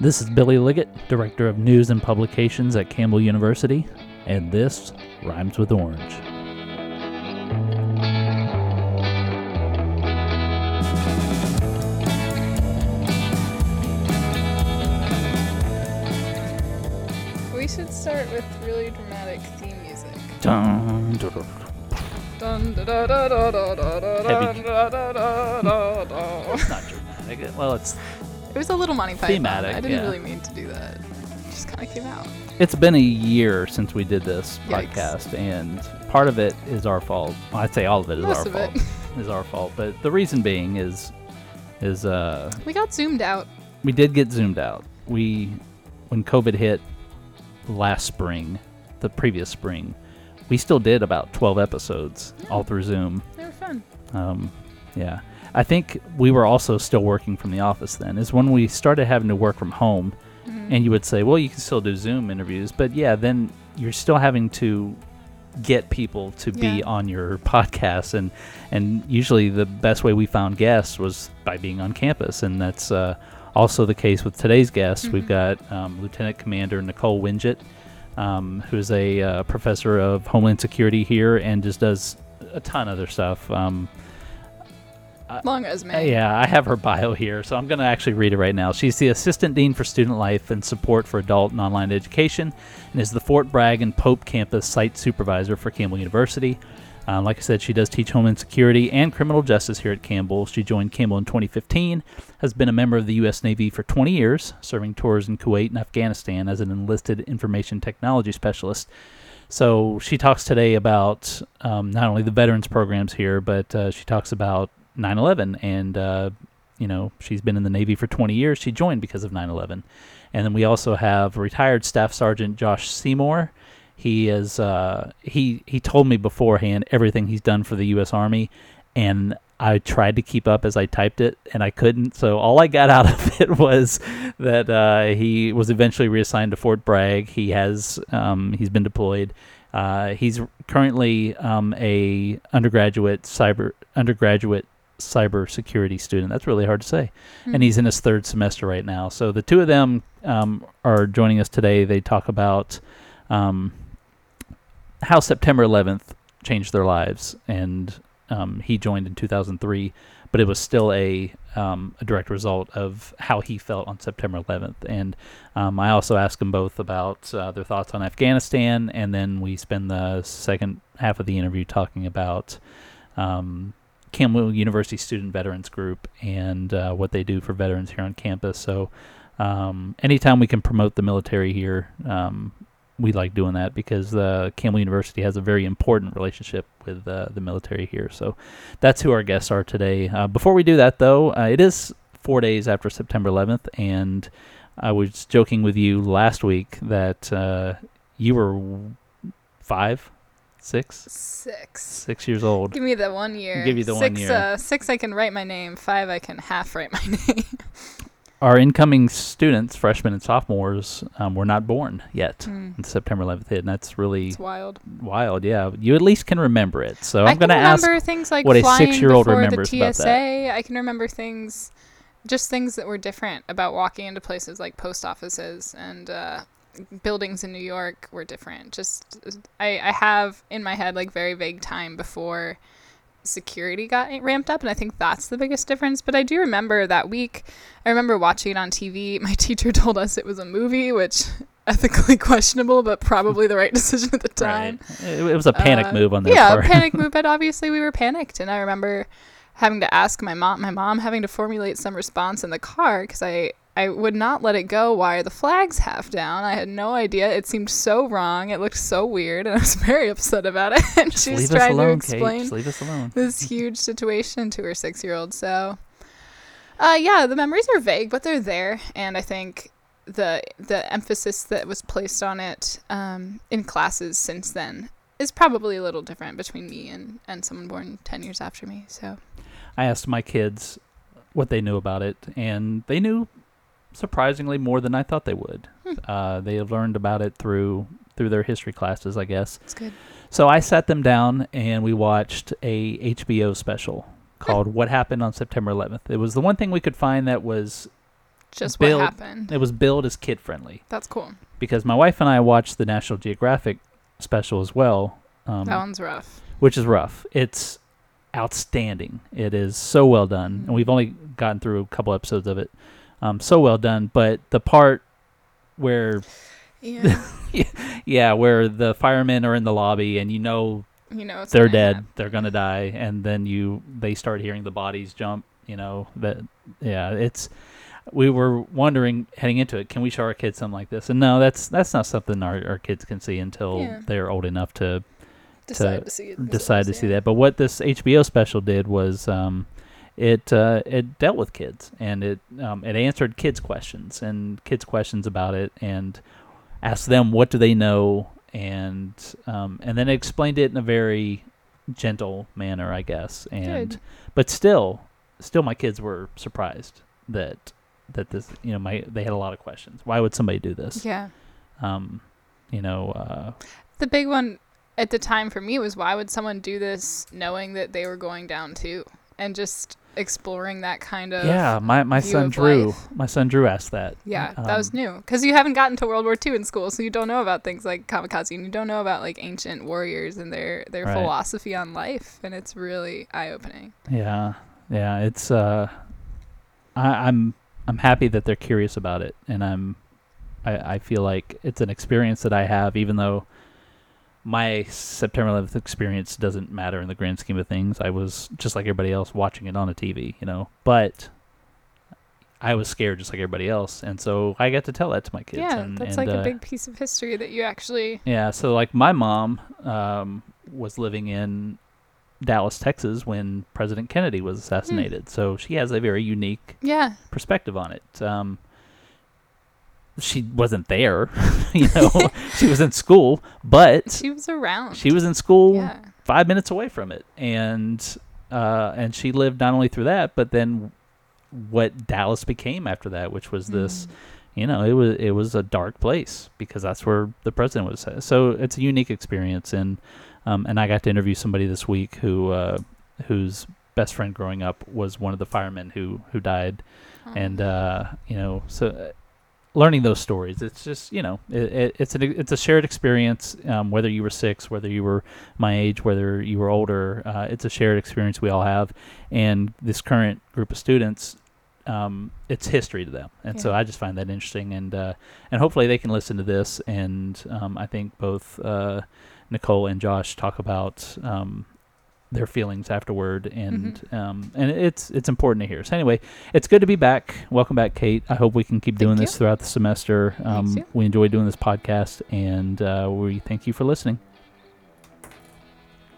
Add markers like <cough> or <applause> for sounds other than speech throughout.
This is Billy Liggett, Director of News and Publications at Campbell University, and this rhymes with orange. We should start with really dramatic theme music. Dun, dun, dun. Dun, da, da, da, da, da, da, da, Heavy. da, da, da, da, da. It's not dramatic. Well, it's It was a little Monty Python. Thematic, I didn't yeah. really mean to do that. It just kind of came out. it's been a year since we did this Yikes. podcast, and part of it is our fault. Well, I'd say all of it is Most our of fault. it. <laughs> Is our fault, but the reason being is is uh We got zoomed out. we did get zoomed out. We when COVID hit last spring, the previous spring, we still did about 12 episodes all through Zoom. They were fun. Um, yeah. I think we were also still working from the office then. Is when we started having to work from home Mm-hmm. and you would say, "Well, you can still do Zoom interviews." But yeah, then you're still having to get people to be on your <laughs> podcast and and usually the best way we found guests was by being on campus and that's uh, also the case with today's guest we've Mhm. got um, lieutenant commander nicole winget um, who's a uh, professor of homeland security here and just does a ton of other stuff um, Long uh, resume. yeah, I have her bio here, so I'm going to actually read it right now. She's the Assistant Dean for Student Life and Support for Adult and Online Education and is the Fort Bragg and Pope Campus Site Supervisor for Campbell University. Uh, like I said, she does teach Homeland Security and Criminal Justice here at Campbell. She joined Campbell in 2015, has been a member of the U.S. Navy for 20 years, serving tours in Kuwait and Afghanistan as an enlisted information technology specialist. So she talks today about um, not only the veterans programs here, but uh, she talks about 9/11, and uh, you know she's been in the Navy for 20 years. She joined because of 9/11, and then we also have retired Staff Sergeant Josh Seymour. He is uh, he he told me beforehand everything he's done for the U.S. Army, and I tried to keep up as I typed it, and I couldn't. So all I got <laughs> out of it was that uh, he was eventually reassigned to Fort Bragg. He has um, he's been deployed. Uh, he's currently um, a undergraduate cyber undergraduate cybersecurity student. That's really hard to say, Hmm. and he's in his third semester right now. So the two of them um, are joining us today. They talk about um, how September 11th changed their lives, and um, he joined in 2003, but it was still a um, a direct result of how he felt on September 11th. And um, I also asked them both about uh, their thoughts on Afghanistan, and then we spend the second half of the interview talking about um, Campbell University Student Veterans Group and uh, what they do for veterans here on campus. So, um, anytime we can promote the military here, um, we like doing that because uh, Campbell University has a very important relationship with uh, the military here. So, that's who our guests are today. Uh, before we do that, though, uh, it is four days after September 11th, and I was joking with you last week that uh, you were five, six, Six. six years old. Give me the one year. Give you the one six, year. Uh, six, I can write my name. Five, I can half write my <laughs> name. Our incoming students, freshmen and sophomores, um, were not born yet. Hmm. when September 11th hit, and that's really It's wild. wild. Yeah, you at least can remember it. So I I'm going to ask. remember things like what a six-year-old before remembers the about TSA. that. I can remember things, just things that were different about walking into places like post offices and uh, buildings in New York were different. Just I, I have in my head like very vague time before security got ramped up and i think that's the biggest difference but i do remember that week i remember watching it on tv <laughs> my teacher told us it was a movie which <laughs> ethically questionable but probably the right decision at the time Right. It, it was a panic uh, move on their yeah, part. A panic move. <laughs> But obviously, we were panicked, and I remember having to ask my mom, my mom having to formulate some response in the car because I I would not let it go. Why are the flags half down? I had no idea. It seemed so wrong. It looked so weird, and I was <laughs> very upset about it. <laughs> and Just she was leave us trying alone, to explain leave us alone. <laughs> this huge situation to her six year old. So, uh, yeah, the memories are vague, but they're there, and I think the the emphasis that was placed on it um, in classes since then is probably a little different between me and and someone born ten years after me. So, I asked my kids what they knew about it, and they knew surprisingly more than I thought they would. Hmm. Uh, they have learned about it through through their history classes, I guess. it's good. So I sat them down and we watched a HBO special called "What Happened on September 11th." It was the one thing we could find that was Just built- what happened. It was billed as kid friendly That's cool. because my wife and I watched the National Geographic special as well, um, that one's rough. which is rough. It's outstanding. It is so well done, and we've only gotten through a couple episodes of it. Um, so well done, but the part where Yeah. <laughs> yeah, where the firemen are in the lobby and you know you know, they're dead, happen. they're gonna die, and then you they start hearing the bodies jump. You know that yeah, it's. We were wondering heading into it, can we show our kids something like this? And no, that's that's not something our, our kids can see until Yeah. they're old enough to Decide to, see it. decide to see that. But what this HBO special did was um, it uh, it dealt with kids and it um, it answered kids questions and kids questions about it and asked them what do they know and um, and then it explained it in a very gentle manner, I guess. And Good. but still, still my kids were surprised that that this you know my they had a lot of questions. Why would somebody do this? Yeah. Um, you know, uh, The big one at the time for me was why would someone do this knowing that they were going down too? And just exploring that kind of yeah, my my son Drew, life. my son Drew asked that. Yeah, that was Um, new because you haven't gotten to World War II in school, so you don't know about things like kamikaze, and you don't know about like ancient warriors and their their Right. philosophy on life, and it's really eye opening. Yeah, yeah, it's uh, I, I'm I'm happy that they're curious about it, and I'm I, I feel like it's an experience that I have, even though my September 11th experience doesn't matter in the grand scheme of things. I was just like everybody else watching it on a TV, you know, but I was scared just like everybody else, and so I got to tell that to my kids. yeah, and, that's and, like uh, a big piece of history that you actually. Yeah, so like my mom um, was living in Dallas, Texas when President Kennedy was assassinated. So she has a very unique Yeah, perspective on it. Um, she wasn't there, <laughs> you know, <laughs> she was in school, but she was around. she was in school Yeah, five minutes away from it, and uh, and she lived not only through that, but then what Dallas became after that, which was this Mm. you know it was it was a dark place because that's where the president was so it's a unique experience and um, and I got to interview somebody this week who uh, whose best friend growing up was one of the firemen who who died Oh. and uh, you know so uh, learning those stories. It's just you know it, it, it's an it's a shared experience um, whether you were six whether you were my age whether you were older uh, it's a shared experience we all have. And this current group of students um, it's history to them, and so I just find that interesting, and uh, and hopefully they can listen to this, and um, I think both uh, Nicole and Josh talk about um, their feelings afterward, and um, and it's it's important to hear. So anyway, it's good to be back. Welcome back, Kate. I hope we can keep doing Thank this throughout the semester. Um, we enjoy doing this podcast, and uh, we thank you for listening.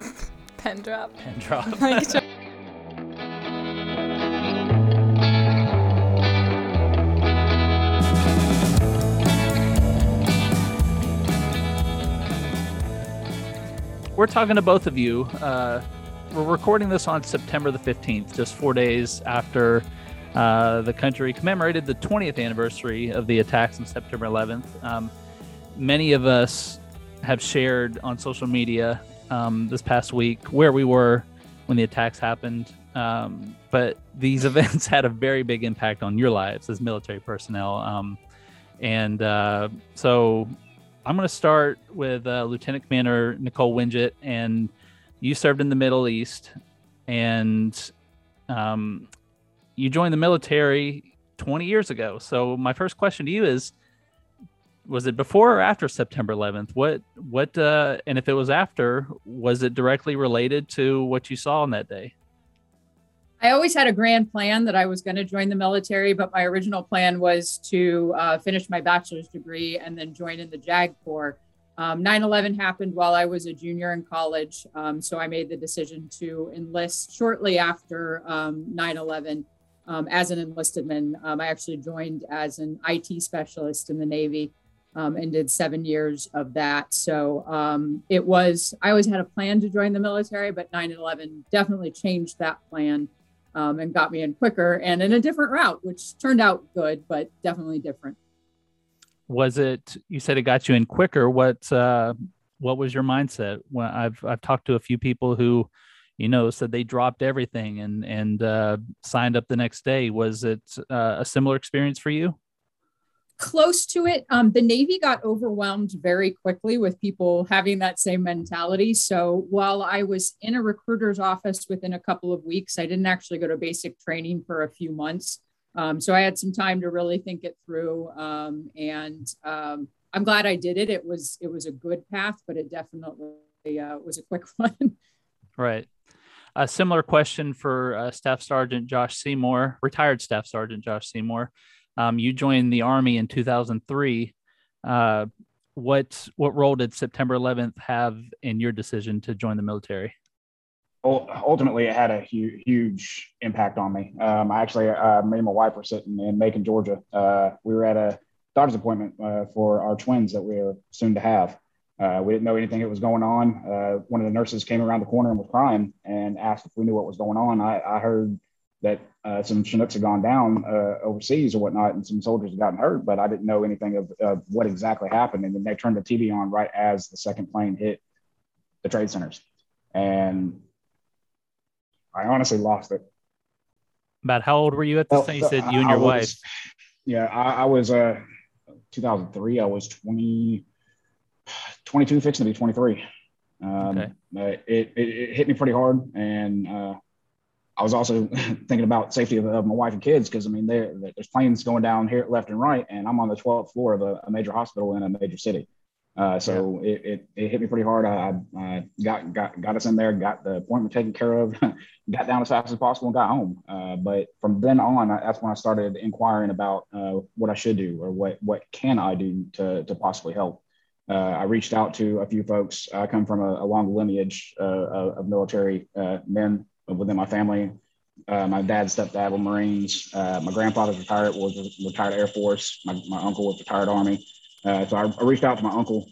<laughs> pen drop. And <laughs> drop. We're talking to both of you. Uh, we're recording this on September the 15th, just four days after uh, the country commemorated the 20th anniversary of the attacks on September 11th. Um, many of us have shared on social media um, this past week where we were when the attacks happened. Um, but these <laughs> events had a very big impact on your lives as military personnel. Um, and uh, so I'm going to start with uh, Lieutenant Commander Nicole Winget, and you served in the Middle East, and um, you joined the military 20 years ago. So my first question to you is: Was it before or after September 11th? What what uh, and if it was after, was it directly related to what you saw on that day? I always had a grand plan that I was going to join the military, but my original plan was to uh, finish my bachelor's degree and then join in the JAG Corps. Um, 9/11 happened while I was a junior in college, um, so I made the decision to enlist shortly after um, 9/11 um, as an enlisted man. Um, I actually joined as an IT specialist in the Navy um, and did seven years of that. So it was I always had a plan to join the military, but 9/11 definitely changed that plan and got me in quicker and in a different route, which turned out good, but definitely different. Was it? You said it got you in quicker. What uh, what was your mindset? When I've I've talked to a few people who you know, said they dropped everything and and uh, signed up the next day. Was it uh, a similar experience for you? Close to it. Um, the Navy got overwhelmed very quickly with people having that same mentality. So while I was in a recruiter's office within a couple of weeks, I didn't actually go to basic training for a few months. Um, so I had some time to really think it through, um, and um, I'm glad I did it. It was it was a good path, but it definitely uh, was a quick <laughs> one. Right. A similar question for uh, Staff Sergeant Josh Seymour, retired Staff Sergeant Josh Seymour. Um, you joined the Army in 2003. Uh, what what role did September 11th have in your decision to join the military? Ultimately, it had a huge, huge impact on me. Um, I actually, uh, me and my wife were sitting in Macon, Georgia. Uh, we were at a doctor's appointment uh, for our twins that we are soon to have. Uh, we didn't know anything that was going on. Uh, one of the nurses came around the corner and was crying and asked if we knew what was going on. I, I heard that uh, some Chinooks had gone down overseas or whatnot, and some soldiers had gotten hurt, but I didn't know anything of, of, what exactly happened. And then they turned the TV on right as the second plane hit the trade centers, and I honestly lost it. About how old were you at this time? You said you and your was, wife. Yeah, I, I was uh, 2003. I was 20 22, fixing to be 23. Um, okay. it, it, it, hit me pretty hard. And uh, I was also <laughs> thinking about safety of, of my wife and kids because I mean, there's planes going down here left and right, and I'm on the 12th floor of a, a major hospital in a major city. Uh, so yeah. it, it, it, hit me pretty hard. I, I, got, got, got us in there, got the appointment taken care of, <laughs> got down as fast as possible and got home. Uh, but from then on, I, that's when I started inquiring about uh, what I should do or what, what can I do to, to possibly help. Uh, I reached out to a few folks. I come from a, a long lineage uh, of military uh, men within my family. Uh, my dad's stepdad were Marines. Uh, my grandfather retired was retired Air Force. My, my uncle was retired Army. Uh, so I, I, reached out to my uncle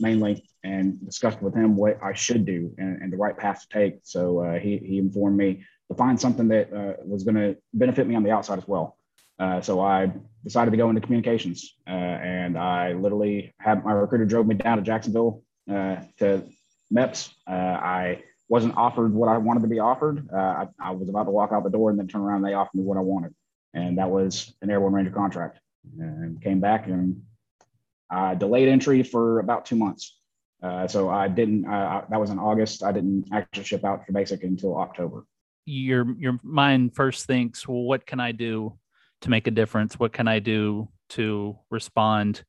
mainly and discussed with him what I should do and, and the right path to take. So he, he informed me to find something that was going to benefit me on the outside as well. Uh, so I decided to go into communications, uh, and I literally had my recruiter drove me down to Jacksonville uh, to MEPS. Uh, I wasn't offered what I wanted to be offered. Uh, I, I, was about to walk out the door, and then turn around, and they offered me what I wanted, and that was an Airborne Ranger contract. And came back, and I delayed entry for about two months. so I didn't. that was in August. I didn't actually ship out for basic until October. Your your mind first thinks, well, what can I do to make a difference? What can I do to respond?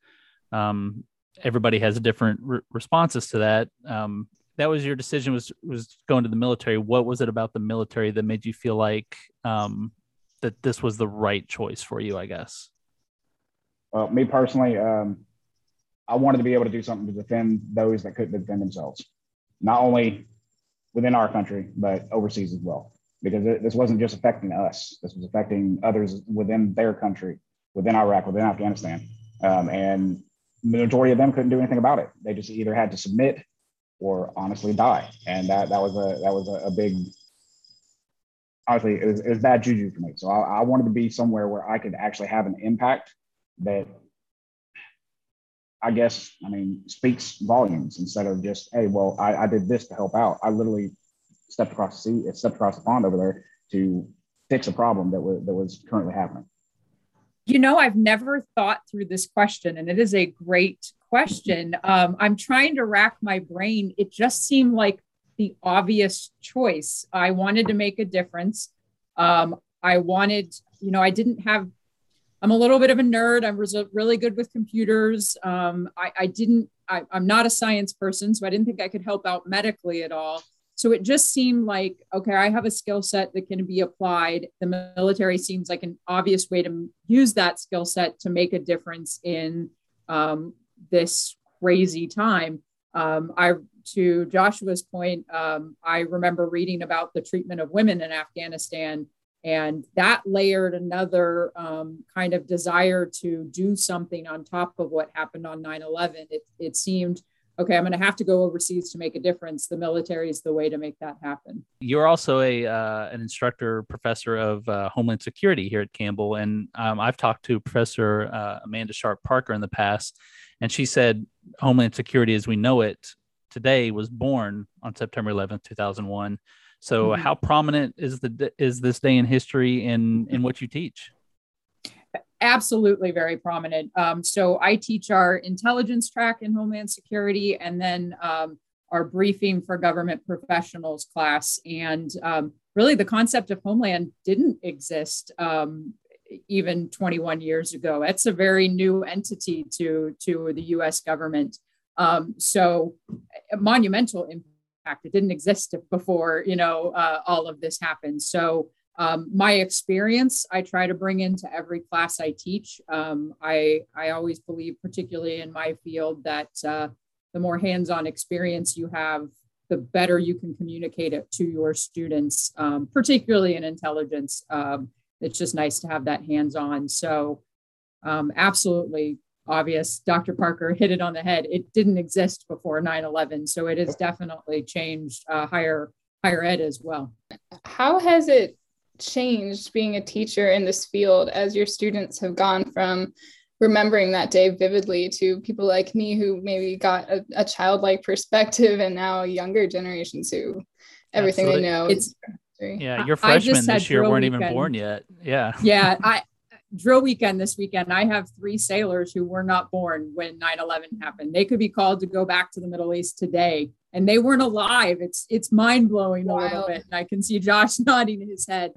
Um, everybody has different re- responses to that. Um, that was your decision was was going to the military. What was it about the military that made you feel like um, that this was the right choice for you? I guess. Well, me personally, um, I wanted to be able to do something to defend those that couldn't defend themselves, not only within our country but overseas as well because it, this wasn't just affecting us. This was affecting others within their country, within Iraq, within Afghanistan. Um, and the majority of them couldn't do anything about it. They just either had to submit or honestly die. And that, that was a, that was a, a big, honestly, it was, it was, bad juju for me. So I, I wanted to be somewhere where I could actually have an impact that I guess, I mean, speaks volumes instead of just, hey, well, I, I did this to help out. I literally stepped across the sea, stepped across the pond over there to fix a problem that was that was currently happening. You know, I've never thought through this question, and it is a great question. Um, I'm trying to rack my brain. It just seemed like the obvious choice. I wanted to make a difference. Um, I wanted, you know, I didn't have. I'm a little bit of a nerd. I was really good with computers. Um, I, I didn't. I, I'm not a science person, so I didn't think I could help out medically at all. So it just seemed like, okay, I have a skill set that can be applied. The military seems like an obvious way to use that skill set to make a difference in um, this crazy time. Um, I, to Joshua's point, um, I remember reading about the treatment of women in Afghanistan, and that layered another um, kind of desire to do something on top of what happened on 9 11. It, it seemed okay, I'm going to have to go overseas to make a difference. The military is the way to make that happen. You're also a uh, an instructor, professor of uh, Homeland Security here at Campbell, and um, I've talked to Professor uh, Amanda Sharp Parker in the past, and she said Homeland Security, as we know it today, was born on September 11th, 2001. So, mm-hmm. how prominent is the is this day in history in in what you teach? Absolutely, very prominent. Um, so, I teach our intelligence track in Homeland Security, and then um, our briefing for government professionals class. And um, really, the concept of Homeland didn't exist um, even 21 years ago. It's a very new entity to to the U.S. government. Um, so, monumental impact it didn't exist before, you know, uh, all of this happened. So um, my experience, I try to bring into every class I teach. Um, I I always believe, particularly in my field, that uh, the more hands-on experience you have, the better you can communicate it to your students, um, particularly in intelligence. Um, it's just nice to have that hands-on. So um, absolutely obvious. Dr. Parker hit it on the head. It didn't exist before 9/11, so it has definitely changed uh, higher higher ed as well. How has it changed being a teacher in this field as your students have gone from remembering that day vividly to people like me who maybe got a, a childlike perspective and now younger generations who everything Absolutely. they know it's yeah your freshmen this year weren't weekend. even born yet yeah yeah i drill weekend this weekend, I have three sailors who were not born when 9/11 happened. They could be called to go back to the Middle East today, and they weren't alive. It's it's mind blowing a little bit, and I can see Josh <laughs> nodding his head.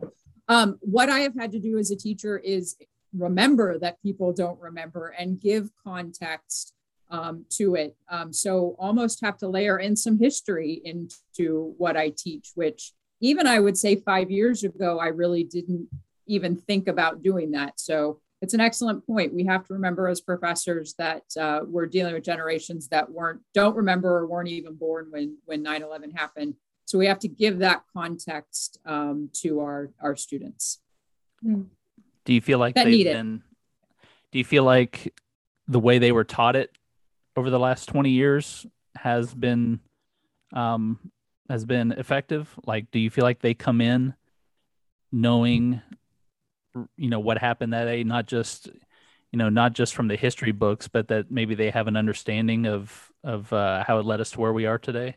Um, what I have had to do as a teacher is remember that people don't remember and give context um, to it. Um, so almost have to layer in some history into what I teach, which even I would say five years ago, I really didn't even think about doing that. So it's an excellent point. We have to remember as professors that uh, we're dealing with generations that weren't don't remember or weren't even born when when 9/11 happened. So we have to give that context um, to our our students. Do you feel like that they've been? Do you feel like the way they were taught it over the last 20 years has been um, has been effective? Like, do you feel like they come in knowing you know what happened that day not just you know not just from the history books but that maybe they have an understanding of of uh, how it led us to where we are today?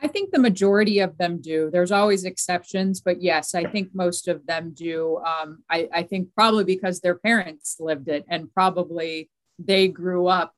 I think the majority of them do. There's always exceptions but yes i think most of them do. Um, I, I think probably because their parents lived it and probably they grew up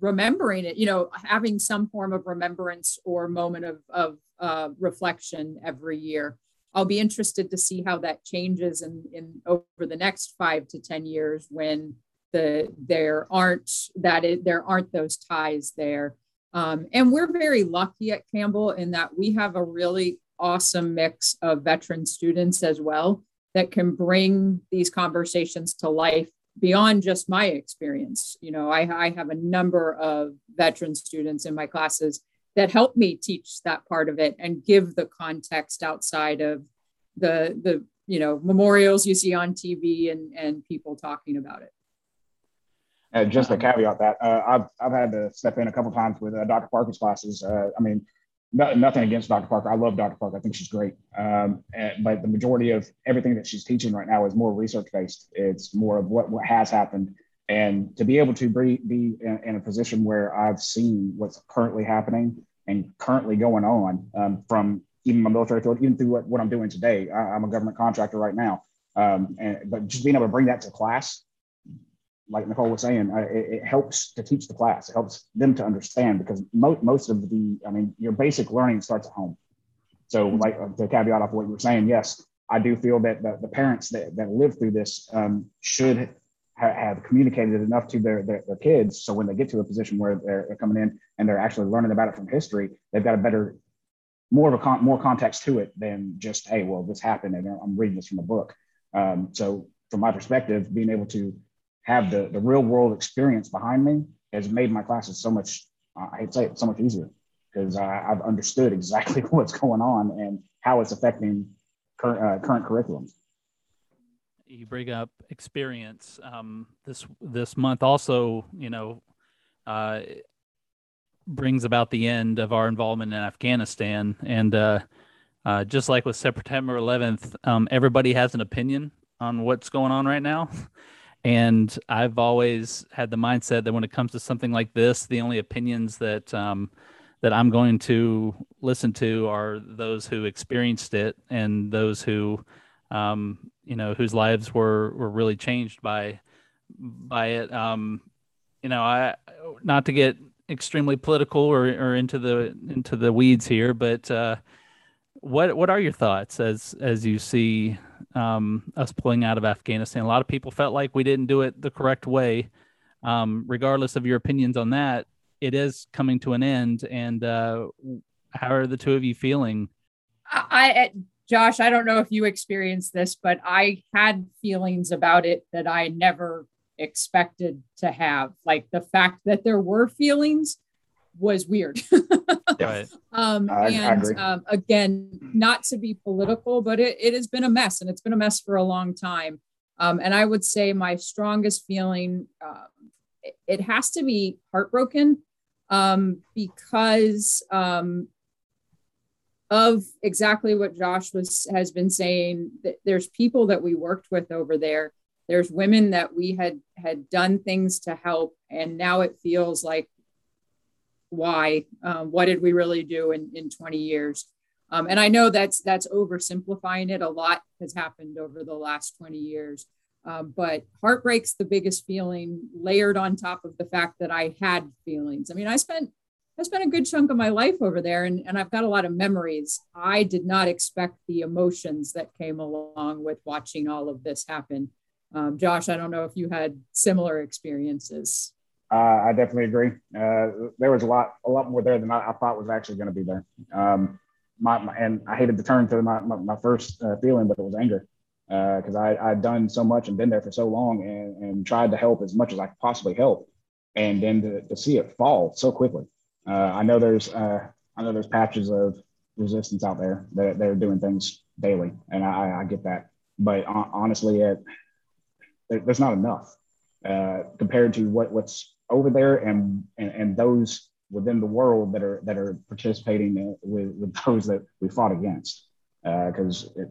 remembering it you know having some form of remembrance or moment of, of uh, reflection every year I'll be interested to see how that changes in, in over the next five to 10 years when the there aren't that it, there aren't those ties there. Um, and we're very lucky at Campbell in that we have a really awesome mix of veteran students as well that can bring these conversations to life beyond just my experience. You know, I, I have a number of veteran students in my classes that help me teach that part of it and give the context outside of the the you know memorials you see on TV and and people talking about it. And just a caveat that uh, I've I've had to step in a couple times with uh, Dr. Parker's classes. Uh, I mean, no, nothing against Dr. Parker. I love Dr. Parker. I think she's great. Um, and, but the majority of everything that she's teaching right now is more research based. It's more of what what has happened and to be able to be, be in, a position where I've seen what's currently happening and currently going on um, from even my military field, even through what, what I'm doing today. I, am a government contractor right now. Um, and, but just being able to bring that to class, like Nicole was saying, uh, it, it, helps to teach the class. It helps them to understand because mo- most of the, I mean, your basic learning starts at home. So, mm-hmm. like uh, to caveat off what you were saying, yes, I do feel that the, the parents that, that live through this um, should have communicated enough to their, their, their, kids. So when they get to a position where they're, they're, coming in and they're actually learning about it from history, they've got a better, more of a con- more context to it than just, hey, well, this happened and I'm reading this from a book. Um, so from my perspective, being able to have the, the real world experience behind me has made my classes so much, I hate to say it, so much easier because I've understood exactly <laughs> what's going on and how it's affecting cur- uh, current curriculums you bring up experience um, this this month also you know uh, brings about the end of our involvement in Afghanistan. And uh, uh, just like with September 11th um, everybody has an opinion on what's going on right now. And I've always had the mindset that when it comes to something like this the only opinions that um, that I'm going to listen to are those who experienced it and those who, um, you know, whose lives were were really changed by by it. Um, you know, I not to get extremely political or, or into the into the weeds here, but uh, what what are your thoughts as as you see um, us pulling out of Afghanistan? A lot of people felt like we didn't do it the correct way. Um, regardless of your opinions on that, it is coming to an end. And uh, how are the two of you feeling? I, Josh, I don't know if you experienced this, but I had feelings about it that I never expected to have. Like the fact that there were feelings was weird. <laughs> right. um, I, and I um, again, not to be political, but it, it has been a mess and it's been a mess for a long time. Um, and I would say my strongest feeling, um, it, it, has to be heartbroken um, because um, of exactly what Josh was has been saying. That there's people that we worked with over there. There's women that we had had done things to help, and now it feels like, why? Um, what did we really do in in 20 years? Um, and I know that's that's oversimplifying it. A lot has happened over the last 20 years. Um, but heartbreak's the biggest feeling, layered on top of the fact that I had feelings. I mean, I spent I spent a good chunk of my life over there, and, and I've got a lot of memories. I did not expect the emotions that came along with watching all of this happen. Um, Josh, I don't know if you had similar experiences. Uh, I definitely agree. Uh, there was a lot, a lot more there than I, I thought was actually going to be there. Um, my, my, and I hated to turn to my, my, my first uh, feeling, but it was anger because uh, I I'd done so much and been there for so long and, and tried to help as much as I could possibly help, and then to, to see it fall so quickly. Uh, I know there's uh, I know there's patches of resistance out there that they're doing things daily, and I, I get that. But honestly, it, there's not enough uh, compared to what what's over there and, and and those within the world that are that are participating with with those that we fought against because uh,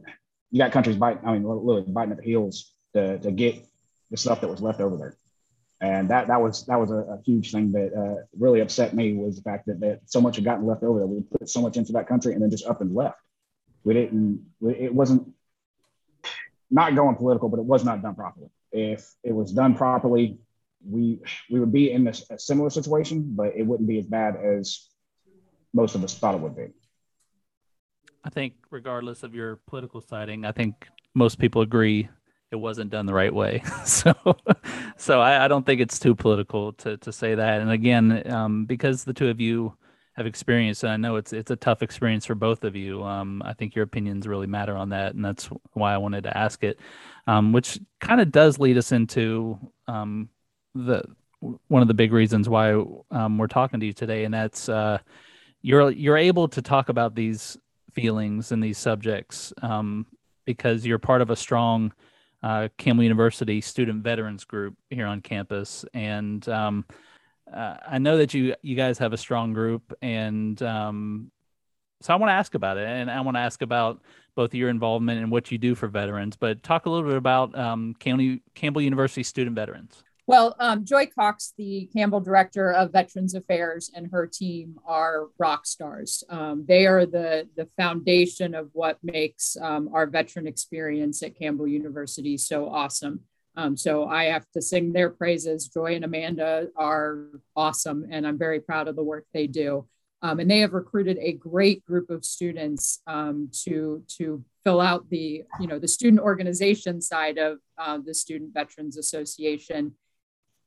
you got countries biting, I mean, literally biting at the heels to, to get the stuff that was left over there. And that, that was that was a, a huge thing that uh, really upset me was the fact that, that so much had gotten left over that we put so much into that country and then just up and left. We didn't, it wasn't not going political, but it was not done properly. If it was done properly, we we would be in this, a similar situation, but it wouldn't be as bad as most of us thought it would be. I think, regardless of your political siding, I think most people agree it wasn't done the right way. <laughs> so, so I, I, don't think it's too political to to say that. And again, um, because the two of you have experienced, and I know it's it's a tough experience for both of you. Um, I think your opinions really matter on that, and that's why I wanted to ask it. Um, which kind of does lead us into um, the one of the big reasons why um, we're talking to you today, and that's uh, you're you're able to talk about these feelings and these subjects um, because you're part of a strong uh, Campbell University student veterans group here on campus, and um, uh, I know that you you guys have a strong group, and um, so I want to ask about it, and I want to ask about both your involvement and what you do for veterans. But talk a little bit about um, Campbell, Campbell University student veterans. Well, um, Joy Cox, the Campbell Director of Veterans Affairs, and her team are rock stars. Um, they are the, the foundation of what makes um, our veteran experience at Campbell University so awesome. Um, so I have to sing their praises. Joy and Amanda are awesome, and I'm very proud of the work they do. Um, and they have recruited a great group of students um, to to fill out the you know the student organization side of uh, the Student Veterans Association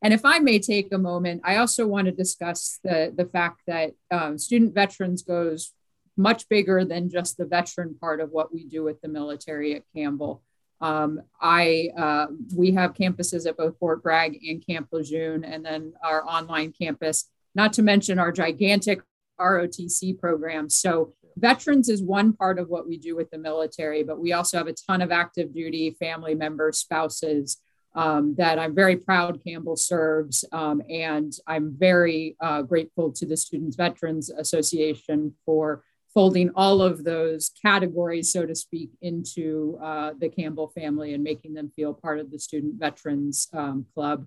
and if I may take a moment, I also want to discuss the, the fact that um, student veterans goes much bigger than just the veteran part of what we do with the military at Campbell. Um, I uh, we have campuses at both Fort Bragg and Camp Lejeune, and then our online campus. Not to mention our gigantic ROTC program. So veterans is one part of what we do with the military, but we also have a ton of active duty family members, spouses, um, that I'm very proud Campbell serves. Um, and I'm very uh, grateful to the Students Veterans Association for folding all of those categories, so to speak, into uh, the Campbell family and making them feel part of the Student Veterans um, Club.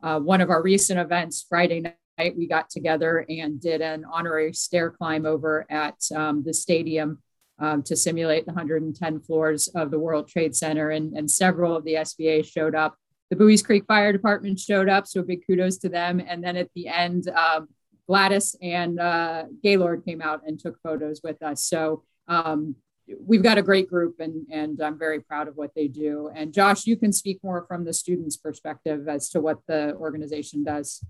Uh, one of our recent events, Friday night, we got together and did an honorary stair climb over at um, the stadium um, to simulate the 110 floors of the World Trade Center. And, and several of the SVA showed up. The Buies Creek Fire Department showed up, so big kudos to them. And then at the end, um, Gladys and uh, Gaylord came out and took photos with us. So um, we've got a great group and, and I'm very proud of what they do. And Josh, you can speak more from the students' perspective as to what the organization does.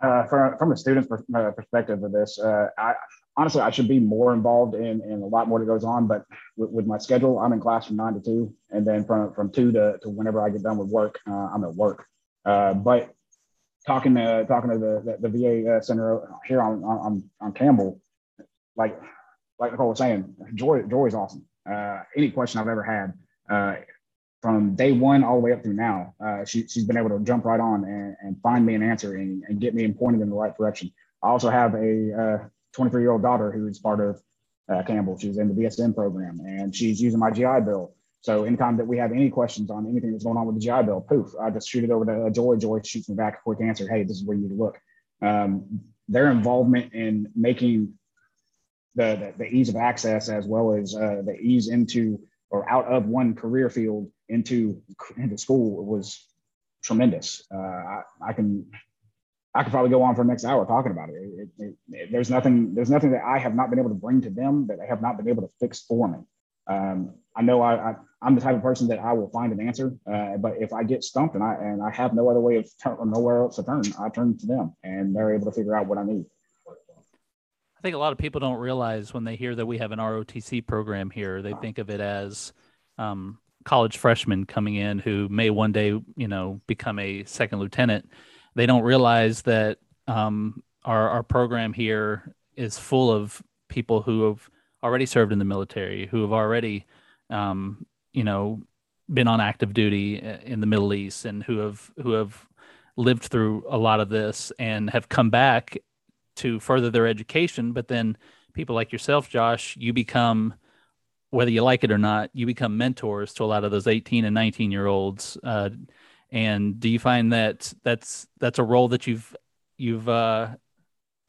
Uh, from, from a student's uh, perspective of this, uh, I, honestly, I should be more involved in, in a lot more that goes on, but with, with, my schedule, I'm in class from nine to two. And then from, from two to, to whenever I get done with work, uh, I'm at work. Uh, but talking to, talking to the, the, the VA uh, center here on, on, on Campbell, like, like Nicole was saying, Joy, Joy is awesome. any question I've ever had, from day one all the way up through now, uh, she, has been able to jump right on and, and find me an answer and, and, get me pointed in the right direction. I also have a 23 uh, year old daughter who's part of uh, Campbell. She's in the BSN program and she's using my GI Bill. So anytime that we have any questions on anything that's going on with the GI Bill, poof, I just shoot it over to Joy. Joy shoots me back a quick answer. Hey, this is where you need to look. Um, their involvement in making the, the, the, ease of access as well as uh, the ease into or out of one career field into into school was tremendous. Uh, I, I, can I could probably go on for the next hour talking about it. It, it, it. There's nothing there's nothing that I have not been able to bring to them that they have not been able to fix for me. Um, I know I, I am the type of person that I will find an answer, uh, but if I get stumped and I and I have no other way of turn, nowhere else to turn, I turn to them and they're able to figure out what I need. I think a lot of people don't realize when they hear that we have an ROTC program here, they think of it as um, college freshmen coming in who may one day, you know, become a second lieutenant. They don't realize that um, our our program here is full of people who have already served in the military, who have already, um, you know, been on active duty uh, in the Middle East, and who have who have lived through a lot of this and have come back to further their education. But then people like yourself, Josh, you become whether you like it or not, you become mentors to a lot of those 18 and 19 year olds. Uh, and do you find that that's that's a role that you've you've uh,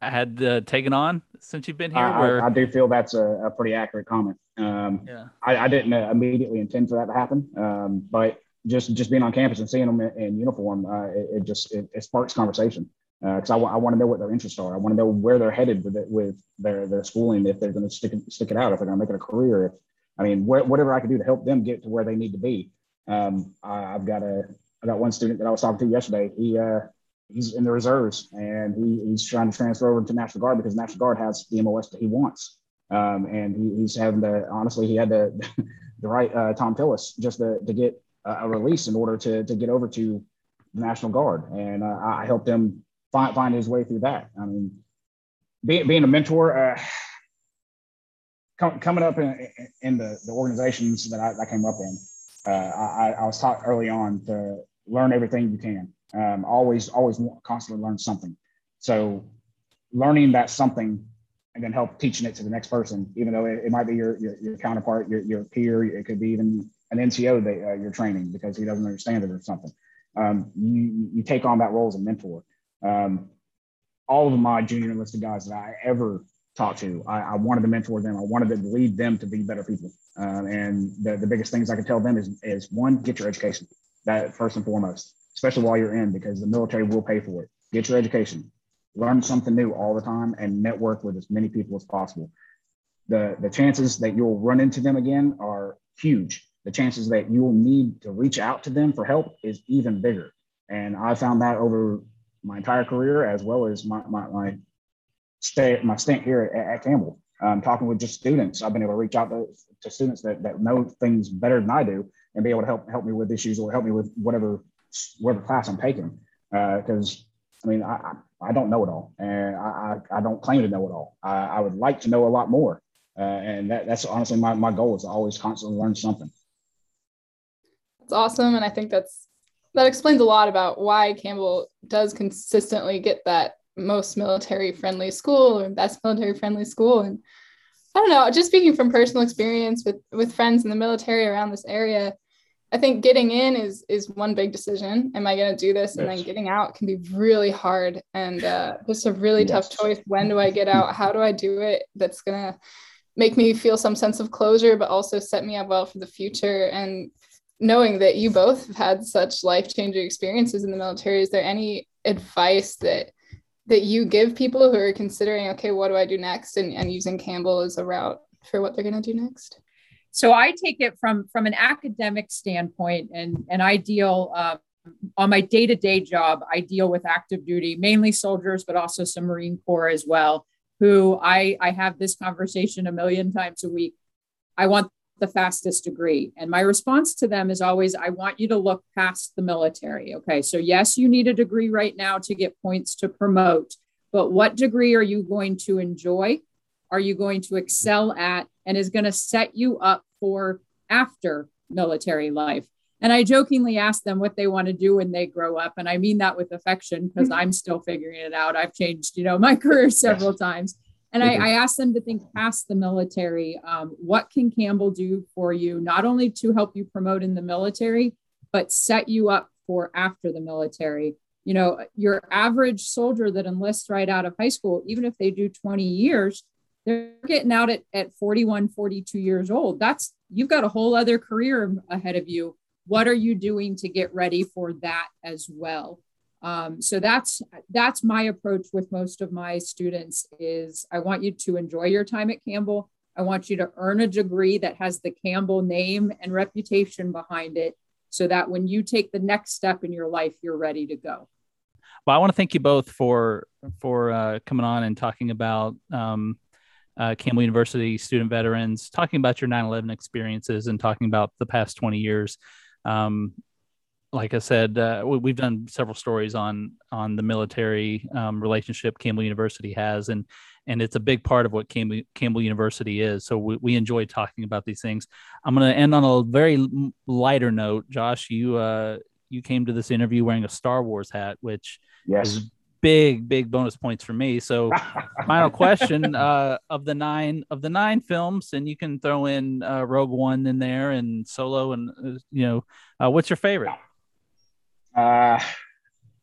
had uh, taken on since you've been here? I. I, I do feel that's a, a pretty accurate comment. Um, yeah. I, I, didn't uh, immediately intend for that to happen, um, but just just being on campus and seeing them in, in uniform, uh, it, it, just it, it, sparks conversation because uh, I, w- I want to know what their interests are. I want to know where they're headed with it, with their their schooling, if they're going to stick it, stick it out, if they're going to make it a career, if I mean, wh- whatever I can do to help them get to where they need to be. Um, I, have got a, I got one student that I was talking to yesterday. He, uh, he's in the reserves and he, he's trying to transfer over to National Guard because National Guard has the MOS that he wants. Um, and he, he's having to, honestly, he had to, <laughs> the write uh, Thom Tillis just to, to get a, release in order to, to get over to the National Guard. And uh, I helped him find, find his way through that. I mean, being, being a mentor, uh, <sighs> com- coming up in, in the, the organizations that I, I came up in, uh, I, I, was taught early on to learn everything you can. Um, always, always constantly learn something. So learning that something and then help teaching it to the next person, even though it, it might be your, your, your, counterpart, your, your peer, it could be even an NCO that uh, you're training because he doesn't understand it or something. Um, you, you take on that role as a mentor. Um, all of my junior enlisted guys that I ever talk to. I, I, wanted to mentor them. I wanted to lead them to be better people. Um, and the, the biggest things I can tell them is, is one, get your education. That first and foremost, especially while you're in, because the military will pay for it. Get your education. Learn something new all the time and network with as many people as possible. The, the chances that you'll run into them again are huge. The chances that you'll need to reach out to them for help is even bigger. And I found that over my entire career, as well as my, my, my stay my stint here at, at Campbell. Um, talking with just students, I've been able to reach out to, to students that, that know things better than I do and be able to help help me with issues or help me with whatever whatever class I'm taking. Because uh, I mean, I, I don't know it all, and I, I, I don't claim to know it all. I, I would like to know a lot more, uh, and that, that's honestly my, my goal is to always constantly learn something. That's awesome, and I think that's that explains a lot about why Campbell does consistently get that most military friendly school or best military friendly school and i don't know just speaking from personal experience with with friends in the military around this area I think getting in is is one big decision. Am I going to do this? And then getting out can be really hard and uh, just a really yes. tough choice. When do I get out? How do I do it? That's going to make me feel some sense of closure, but also set me up well for the future. And knowing that you both have had such life changing experiences in the military, is there any advice that that you give people who are considering, okay, what do I do next, and, and using Campbell as a route for what they're going to do next? So I take it from from an academic standpoint, and and I deal um, on my day to day job. I deal with active duty, mainly soldiers, but also some Marine Corps as well. Who I I have this conversation a million times a week. I want the fastest degree, and my response to them is always, I want you to look past the military. Okay, so yes, you need a degree right now to get points to promote, but what degree are you going to enjoy? Are you going to excel at and is going to set you up for after military life. And I jokingly ask them what they want to do when they grow up. And I mean that with affection because mm-hmm. I'm still figuring it out. I've changed, you know, my <laughs> career several times. And I, I ask them to think past the military. Um, what can Campbell do for you, not only to help you promote in the military, but set you up for after the military? You know, your average soldier that enlists right out of high school, even if they do 20 years, they're getting out at, at 41 42 years old that's you've got a whole other career ahead of you what are you doing to get ready for that as well um, so that's that's my approach with most of my students is i want you to enjoy your time at campbell i want you to earn a degree that has the campbell name and reputation behind it so that when you take the next step in your life you're ready to go well i want to thank you both for for uh, coming on and talking about um, uh, Campbell University student veterans, talking about your 9 11 experiences and talking about the past 20 years. Um, like I said, uh, we, have done several stories on on the military um, relationship Campbell University has, and and it's a big part of what Campbell, Campbell University is. So we, we enjoy talking about these things. I'm going to end on a very lighter note. Josh, you uh, you came to this interview wearing a Star Wars hat, which yes. is big big bonus points for me so <laughs> final question uh of the nine of the nine films and you can throw in uh rogue one in there and solo and uh, you know uh, what's your favorite uh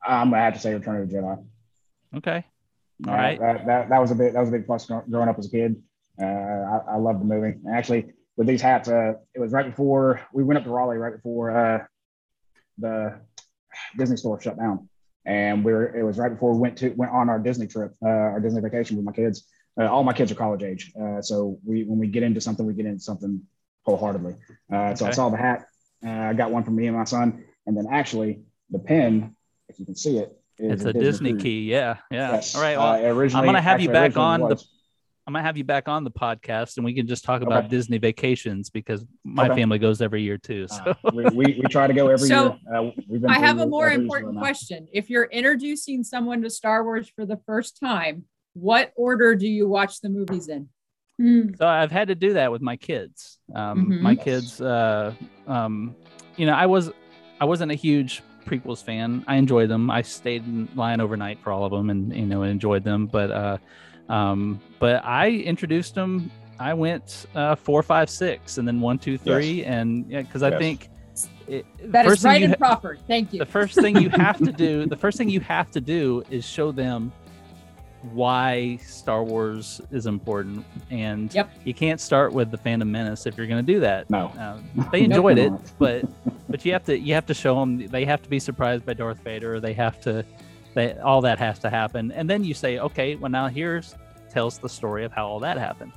i'm gonna have to say return of the jedi okay all uh, right that, that, that was a bit that was a big plus growing up as a kid uh i, I love the movie And actually with these hats uh it was right before we went up to raleigh right before uh the disney store shut down and we were it was right before we went to went on our Disney trip, uh, our Disney vacation with my kids. Uh, all my kids are college age, uh, so we when we get into something, we get into something wholeheartedly. Uh, so. I saw the hat. Uh, I got one for me and my son, and then actually the pin, if you can see it, it's a, a Disney, Disney key. Yeah, yeah. Yes. All right. Well, uh, originally, I'm gonna have you back on the I'm gonna have you back on the podcast, and we can just talk about okay. Disney vacations because my okay. family goes every year too. So uh, we, we, we, try to go every so, year. Uh, I have a more important question. If you're introducing someone to Star Wars for the first time, what order do you watch the movies in? Mm. So I've had to do that with my kids. Um, mm-hmm. My kids, uh, um, you know, I was I wasn't a huge prequels fan. I enjoyed them. I stayed in line overnight for all of them, and you know, enjoyed them. But uh, um, but I introduced them. I went uh, four, five, six, and then one, two, three, yes. and because yeah, I yes. think it, that is right and ha- proper. Thank you. The first thing you have to do, the first thing you have to do, is show them why Star Wars is important, and yep. you can't start with the Phantom Menace if you're going to do that. No, uh, they enjoyed it, but but you have to you have to show them they have to be surprised by Darth Vader. They have to that all that has to happen, and then you say, okay, well now here's tells the story of how all that happened.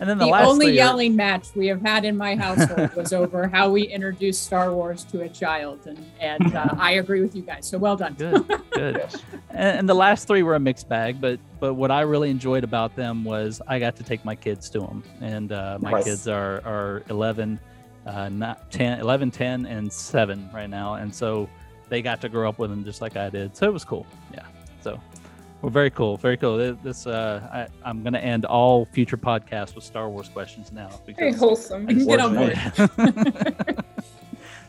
And then the, the only yelling match we have had in my household was over <laughs> how we introduced Star Wars to a child, and and uh, I agree with you guys. So well done. Good, good. and, and, the last three were a mixed bag, but but what I really enjoyed about them was I got to take my kids to them, and uh, my nice. kids are are 11, uh, not 10, 11, 10, and seven right now, and so they got to grow up with them just like I did. So it was cool. Yeah. So, well, very cool. Very cool. This, uh, I, am going to end all future podcasts with Star Wars questions now. Very wholesome. Get on board. <laughs>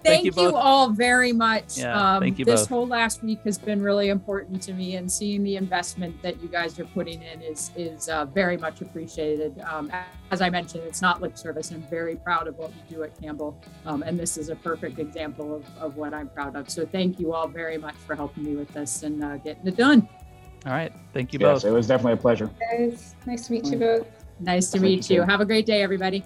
thank, you you, all very much. Yeah, um, thank you this both. whole last week has been really important to me, and seeing the investment that you guys are putting in is is uh, very much appreciated. Um, as I mentioned, it's not lip service. I'm very proud of what we do at Campbell, um, and this is a perfect example of, of what I'm proud of. So thank you all very much for helping me with this and uh, getting it done. All right. Thank you Yes, both. it was definitely a pleasure. Guys, nice to meet you both. Nice to Thank you, meet you. too. Have a great day, everybody.